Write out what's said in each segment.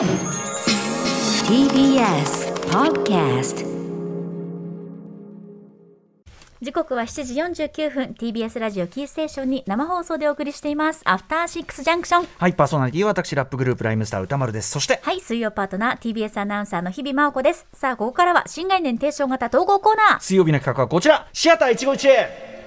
TBS Podcast 時刻は7時49分 TBS ラジオキーステーションに生放送でお送りしています。アフターシックスジャンクションはい、パーソナリティは私、ラップグループライムスター歌丸です。そして、はい水曜パートナー TBS アナウンサーの日々真央子です。さあここからは新概念提唱型統合コーナー。水曜日の企画はこちら、シアター一期一会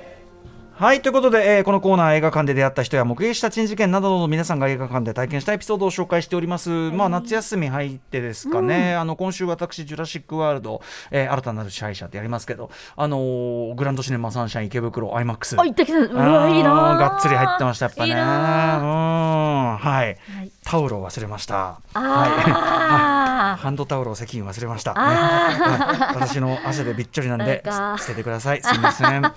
はい、ということで、えーこのコーナー映画館で出会った人や目撃した珍事件などの皆さんが映画館で体験したエピソードを紹介しております。まあ、夏休み入ってですかね、あの、今週私、ジュラシックワールド、えー新たなる支配者ってやりますけど、あのーグランドシネマサンシャイン池袋 IMAX。あ行ってきた。うわいいながっつり入ってました、やっぱね。うん、はい、はい。タオルを忘れました。あー。ハンドタオルを席に忘れました。はい。私の汗でびっちょりなんで捨ててください。すみません。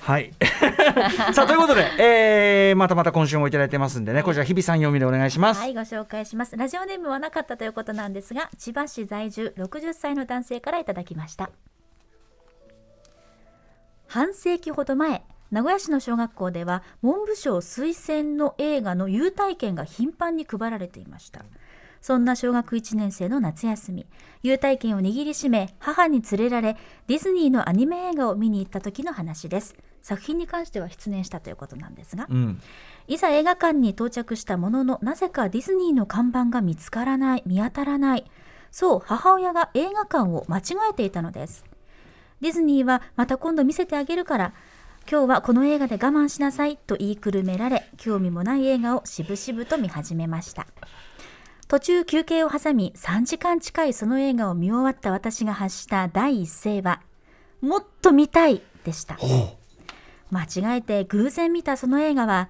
はい。さあということで、えー、またまた今週もいただいてますんでね、こちら日々さん読みでお願いします。はいご紹介します。ラジオネームはなかったということなんですが千葉市在住60歳の男性からいただきました。半世紀ほど前名古屋市の小学校では文部省推薦の映画の優待券が頻繁に配られていました。そんな小学1年生の夏休み優待券を握りしめ母に連れられディズニーのアニメ映画を見に行った時の話です作品に関しては出演したということなんですがうん。いざ映画館に到着したもののなぜかディズニーの看板が見つからない見当たらないそう母親が映画館を間違えていたのです。ディズニーはまた今度見せてあげるから今日はこの映画で我慢しなさいと言いくるめられ興味もない映画をしぶしぶと見始めました。途中休憩を挟み3時間近いその映画を見終わった私が発した第一声はもっと見たいでした間違えて偶然見たその映画は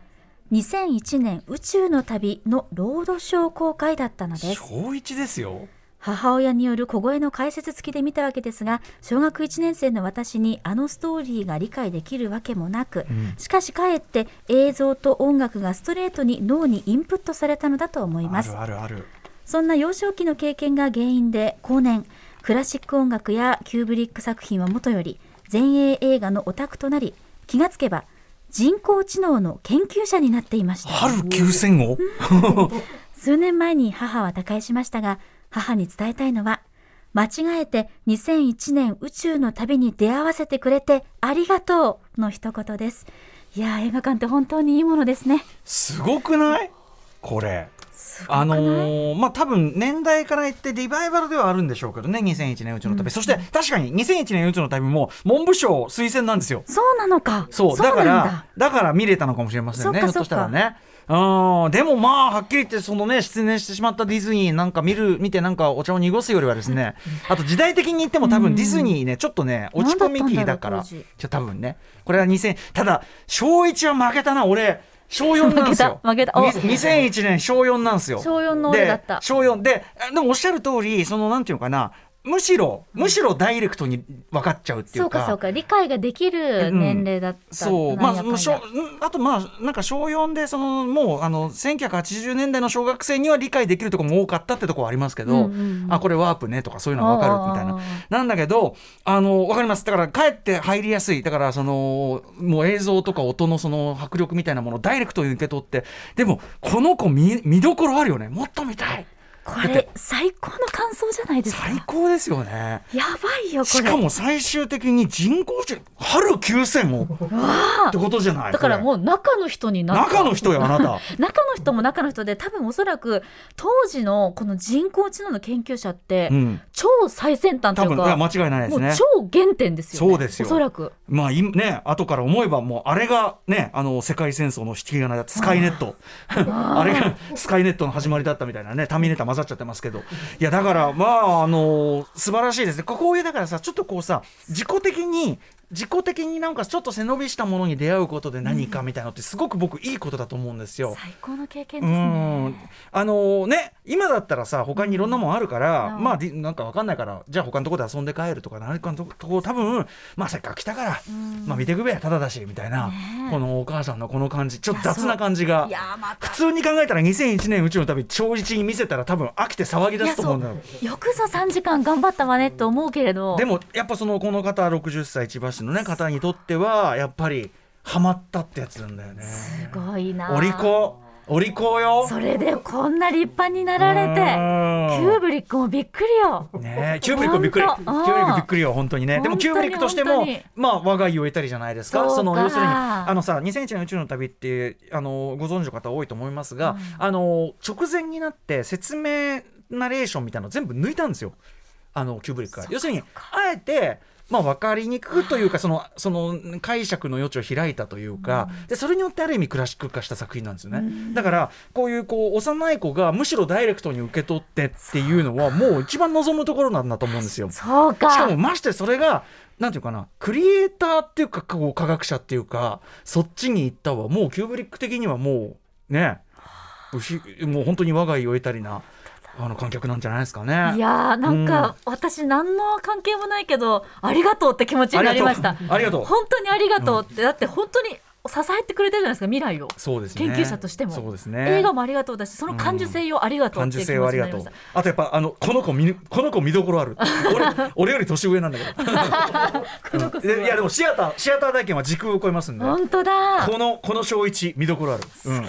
2001年宇宙の旅のロードショー公開だったのです小一ですよ。母親による小声の解説付きで見たわけですが小学1年生の私にあのストーリーが理解できるわけもなく、しかしかえって映像と音楽がストレートに脳にインプットされたのだと思いあまするあるある。そんな幼少期の経験が原因で後年クラシック音楽やキューブリック作品はもとより前衛映画のオタクとなり気がつけば人工知能の研究者になっていました春九千を？数年前に母は他界しましたが母に伝えたいのは間違えて2001年宇宙の旅に出会わせてくれてありがとうの一言ですいやー映画館って本当にいいものですねすごくない？これ。あのーまあ多分年代から言ってリバイバルではあるんでしょうけどね2001年宇宙の旅、そして確かに2001年宇宙の旅も文部省推薦なんですよ。そうなのか。そう。だからだ。から見れたのかもしれませんねひょっとしたらね。うん。でもまあはっきり言ってそのね出演してしまったディズニーなんか見る見てなんかお茶を濁すよりはですねあと時代的に言っても多分ディズニーねちょっとね落ち込み期だから。じゃ多分ね。これは2000ただ小1は負けたな俺小4なんですよ。負けた負けた。お。に2001年小4なんですよ。小4の俺だった。で小4であでもおっしゃる通りそのなんていうのかなむしろむしろダイレクトに分かっちゃうっていかそううかそうか理解ができる年齢だった、そう、まあ、なんやかんやしょうんあとまあ、なんか小4で、その、もう、あの、1980年代の小学生には理解できるところも多かったってところはありますけど、うんうんうんあ、これワープねとかそういうのがわかるみたいな。なんだけど、あの、わかります。だから、かえって入りやすい。だから、その、もう映像とか音のその迫力みたいなものをダイレクトに受け取って、でも、この子見、見どころあるよね。もっと見たい。これ最高の感想じゃないですか。最高ですよね。やばいよこれ。しかも最終的に人工知能、春9000を。ってことじゃないだからもう中の人になった。中の人よ、あなた。中の人も中の人で多分おそらく当時のこの人工知能の研究者って、うん。超最先端というか多分いや間違いないですね。もう超原点ですよね。そうですよ。おそらく。まあいね後から思えばもうあれがねあの世界戦争の引き金だったスカイネット。あれがスカイネットの始まりだったみたいなねターミネーター混ざっちゃってますけど。いやだからまああの素晴らしいですね。ここういうだからさちょっとこうさ自己的に自己的になんかちょっと背伸びしたものに出会うことで何かみたいなのってすごく僕いいことだと思うんですよ。最高の経験うですん。ねあのね今だったらさ他にいろんなもんあるから、うん。まあでなんかわかんないからじゃあ他のとこで遊んで帰るとか何かのととこ多分まあせっかく来たから、うん。まあ見てくべただだしみたいな、ねえ。このお母さんのこの感じちょっと雑な感じが普通に考えたら2001年宇宙の旅小一に見せたら多分飽きて騒ぎ出すと思うんだよ。よくぞ3時間頑張ったわねと思うけれど。でもやっぱそのこの方60歳千葉市のね方にとってはやっぱりハマったってやつなんだよね。すごいな。お利口。お利口よ。それでこんな立派になられてキューブリックもびっくりよ。ねえキューブリックびっくり。キューブリックびっくりよ本当にね。でもキューブリックとしてもまあ我が意を得たりじゃないですか。そうか。その要するにあのさ2001年宇宙の旅ってあのご存知の方多いと思いますが、あの直前になって説明ナレーションみたいなの全部抜いたんですよ。あのキューブリックが要するにあえてまあ、分かりにくくというかそのその解釈の余地を開いたというか、でそれによってある意味クラシック化した作品なんですよね、だからこういうこう幼い子がむしろダイレクトに受け取ってっていうのはもう一番望むところなんだと思うんですよ。しかもましてそれがなんていうかなクリエイターっていうかこう科学者っていうかそっちに行ったわ。もうキューブリック的にはもうね。牛もう本当に我が家を得たりなあの観客なんじゃないですかね。いやーなんか、私何の関係もないけどありがとうって気持ちになりました。ありがとう。本当にありがとうって、だって本当に支えてくれてるじゃないですか未来を。そうですね。研究者としても。そうですね。映画もありがとうだしその感受性をありがとうう気持性はありがとう。あとやっぱあのこの子見この子見どころある。俺俺より年上なんだけど。うん。いやでもシアターシアター体験は時空を超えますんで。本当だ。このこの小一見どころある、うん、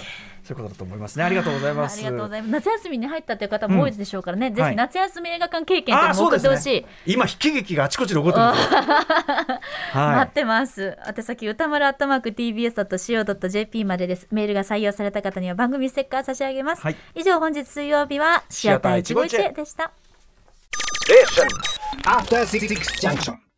そういうことだと思いますね。ありがとうございます。ありがとうございます。夏休みに入ったという方も多いでしょうからね、ぜはい。ひ夏休み映画館経験というのも送ってほしい、ね今悲劇があちこちで起こってますよ。は待ってます。宛先歌丸アットマーク TBS.CO.JP までです。メールが採用された方には番組ステッカー差し上げます、はい。以上本日水曜日はシアター一期一会でした。After Six Junction.